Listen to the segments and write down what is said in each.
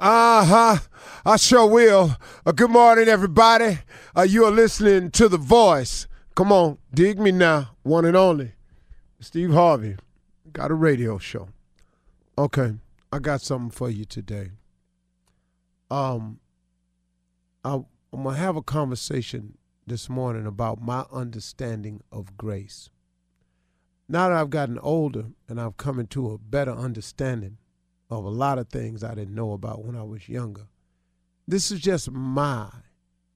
Uh huh. I sure will. Uh, good morning, everybody. Uh, you are listening to The Voice. Come on, dig me now. One and only. Steve Harvey. Got a radio show. Okay, I got something for you today. Um, I, I'm to have a conversation this morning about my understanding of grace. Now that I've gotten older and I've come into a better understanding of a lot of things I didn't know about when I was younger. This is just my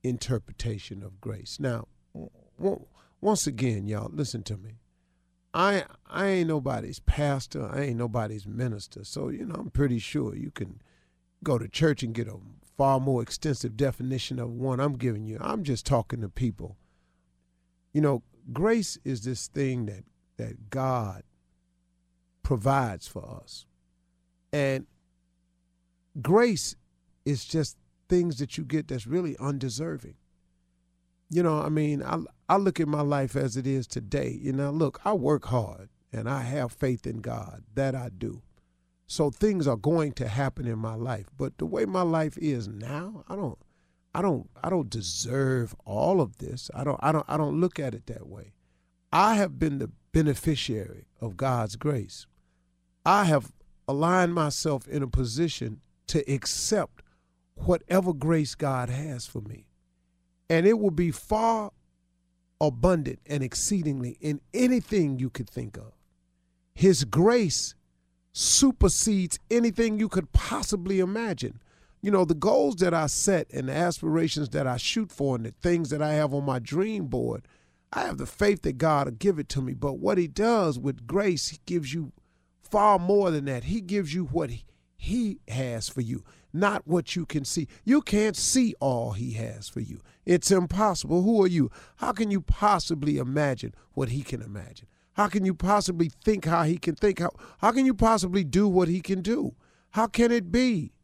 interpretation of grace. Now, once again, y'all, listen to me. I I ain't nobody's pastor. I ain't nobody's minister. So you know, I'm pretty sure you can go to church and get a far more extensive definition of one I'm giving you. I'm just talking to people. You know, grace is this thing that that God provides for us. And grace is just things that you get that's really undeserving. You know, I mean, I I look at my life as it is today. You know, look, I work hard and I have faith in God. That I do. So things are going to happen in my life. But the way my life is now, I don't I don't I don't deserve all of this. I don't I don't I don't look at it that way. I have been the beneficiary of God's grace. I have align myself in a position to accept whatever grace God has for me. And it will be far abundant and exceedingly in anything you could think of. His grace supersedes anything you could possibly imagine. You know, the goals that I set and the aspirations that I shoot for and the things that I have on my dream board, I have the faith that God will give it to me. But what He does with grace, He gives you far more than that. He gives you what he has for you, not what you can see. You can't see all he has for you. It's impossible. Who are you? How can you possibly imagine what he can imagine? How can you possibly think how he can think? How, how can you possibly do what he can do? How can it be?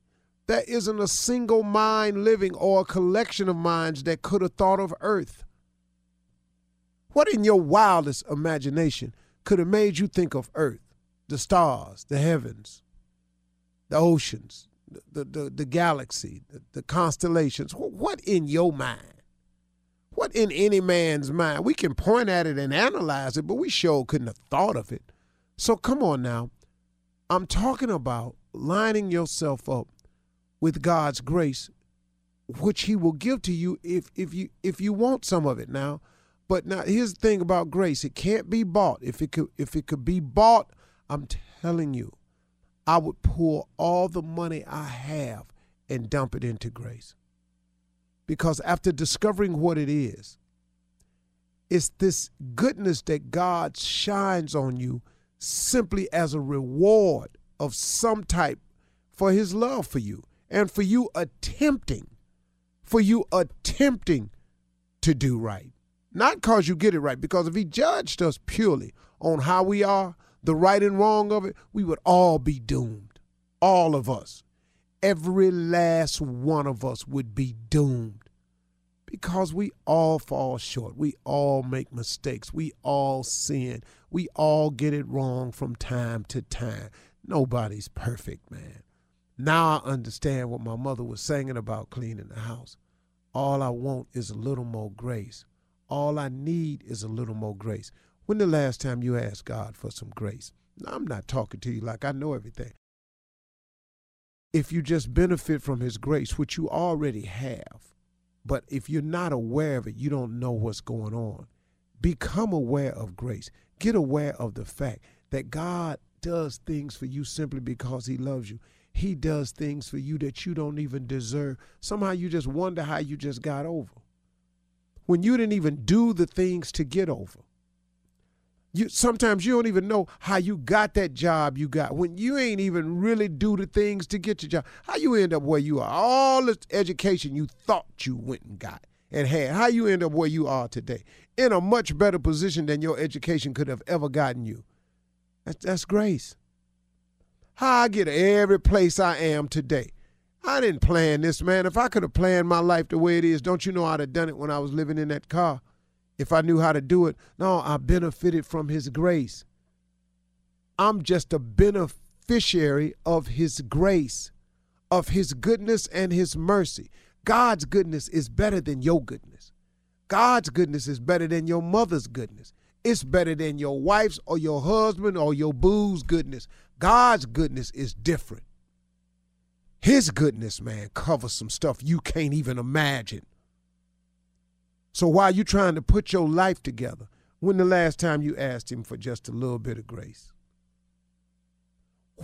There isn't a single mind living or a collection of minds that could have thought of earth. What in your wildest imagination could have made you think of earth? The stars, the heavens, the oceans, the, the, the, galaxy, the, the constellations. What in your mind? What in any man's mind? We can point at it and analyze it, but we sure couldn't have thought of it. So come on now. I'm talking about lining yourself up with God's grace, which He will give to you if if you if you want some of it now. But now here's the thing about grace: it can't be bought. If it could if it could be bought, I'm telling you, I would pour all the money I have and dump it into grace. Because after discovering what it is, it's this goodness that God shines on you simply as a reward of some type for his love for you and for you attempting, for you attempting to do right. Not because you get it right, because if he judged us purely on how we are, the right and wrong of it, we would all be doomed. All of us. Every last one of us would be doomed because we all fall short. We all make mistakes. We all sin. We all get it wrong from time to time. Nobody's perfect, man. Now I understand what my mother was singing about cleaning the house. All I want is a little more grace. All I need is a little more grace. When the last time you asked God for some grace? Now, I'm not talking to you like I know everything. If you just benefit from His grace, which you already have, but if you're not aware of it, you don't know what's going on. Become aware of grace. Get aware of the fact that God does things for you simply because He loves you. He does things for you that you don't even deserve. Somehow you just wonder how you just got over. When you didn't even do the things to get over you sometimes you don't even know how you got that job you got when you ain't even really do the things to get your job. How you end up where you are? All the education you thought you went and got and had. How you end up where you are today in a much better position than your education could have ever gotten you. That's, that's grace. How I get every place I am today. I didn't plan this, man. If I could have planned my life the way it is, don't you know I'd have done it when I was living in that car? If I knew how to do it. No, I benefited from his grace. I'm just a beneficiary of his grace. of his goodness and his mercy. God's goodness is better than your goodness. God's goodness is better than your mother's goodness. It's better than your wife's or your husband or your boo's goodness. God's goodness is different. His goodness, man, covers some stuff you can't even imagine. So why are you're trying to put your life together, when the last time you asked him for just a little bit of grace?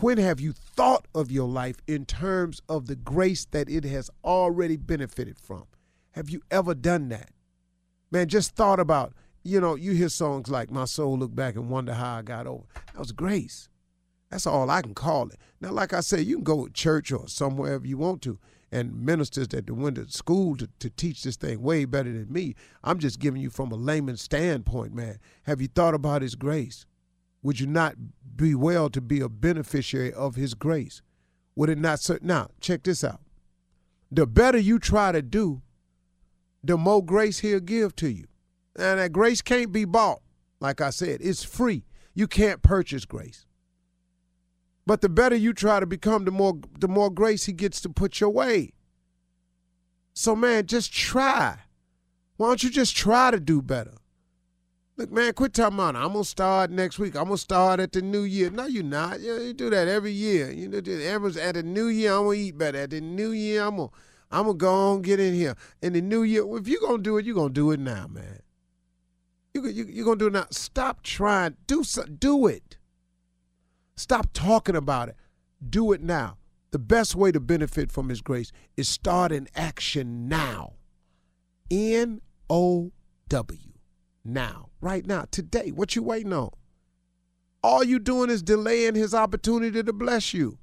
When have you thought of your life in terms of the grace that it has already benefited from? Have you ever done that? Man, just thought about, you know, you hear songs like My Soul Look Back and Wonder How I Got Over. That was grace. That's all I can call it. Now, like I said, you can go to church or somewhere if you want to, and ministers that went to school to, to teach this thing way better than me. I'm just giving you from a layman standpoint, man. Have you thought about His grace? Would you not be well to be a beneficiary of His grace? Would it not? Now, check this out. The better you try to do, the more grace He'll give to you. And that grace can't be bought. Like I said, it's free. You can't purchase grace. But the better you try to become, the more the more grace he gets to put your way. So man, just try. Why don't you just try to do better? Look, man, quit talking about I'm gonna start next week. I'm gonna start at the new year. No, you're not. You, know, you do that every year. You know, everyone's at the new year. I'm gonna eat better. At the new year, I'm gonna I'm gonna go on get in here. In the new year, if you're gonna do it, you're gonna do it now, man. You you you're gonna do it now. Stop trying. Do so, do it. Stop talking about it. Do it now. The best way to benefit from His grace is start in action now. N O W. Now. Right now. Today. What you waiting on? All you doing is delaying His opportunity to bless you.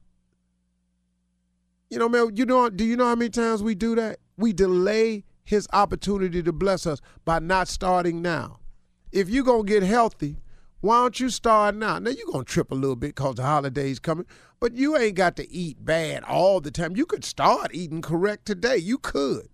You know, man, you know, do you know how many times we do that? We delay his opportunity to bless us by not starting now. If you're going to get healthy, why don't you start now? Now you're gonna trip a little bit because the holidays coming, but you ain't got to eat bad all the time. You could start eating correct today. You could.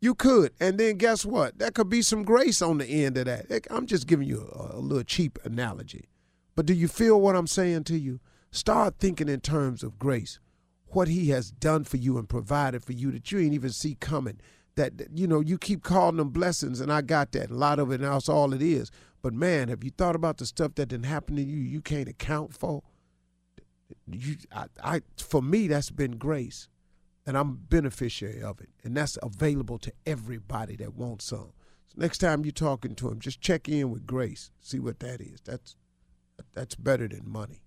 You could. And then guess what? That could be some grace on the end of that. I'm just giving you a, a little cheap analogy. But do you feel what I'm saying to you? Start thinking in terms of grace. What he has done for you and provided for you that you ain't even see coming. That you know, you keep calling them blessings, and I got that. A lot of it, and that's all it is. But man, have you thought about the stuff that didn't happen to you? You can't account for. You, I, I, for me, that's been grace, and I'm beneficiary of it, and that's available to everybody that wants some. So next time you're talking to him, just check in with grace, see what that is. That's that's better than money.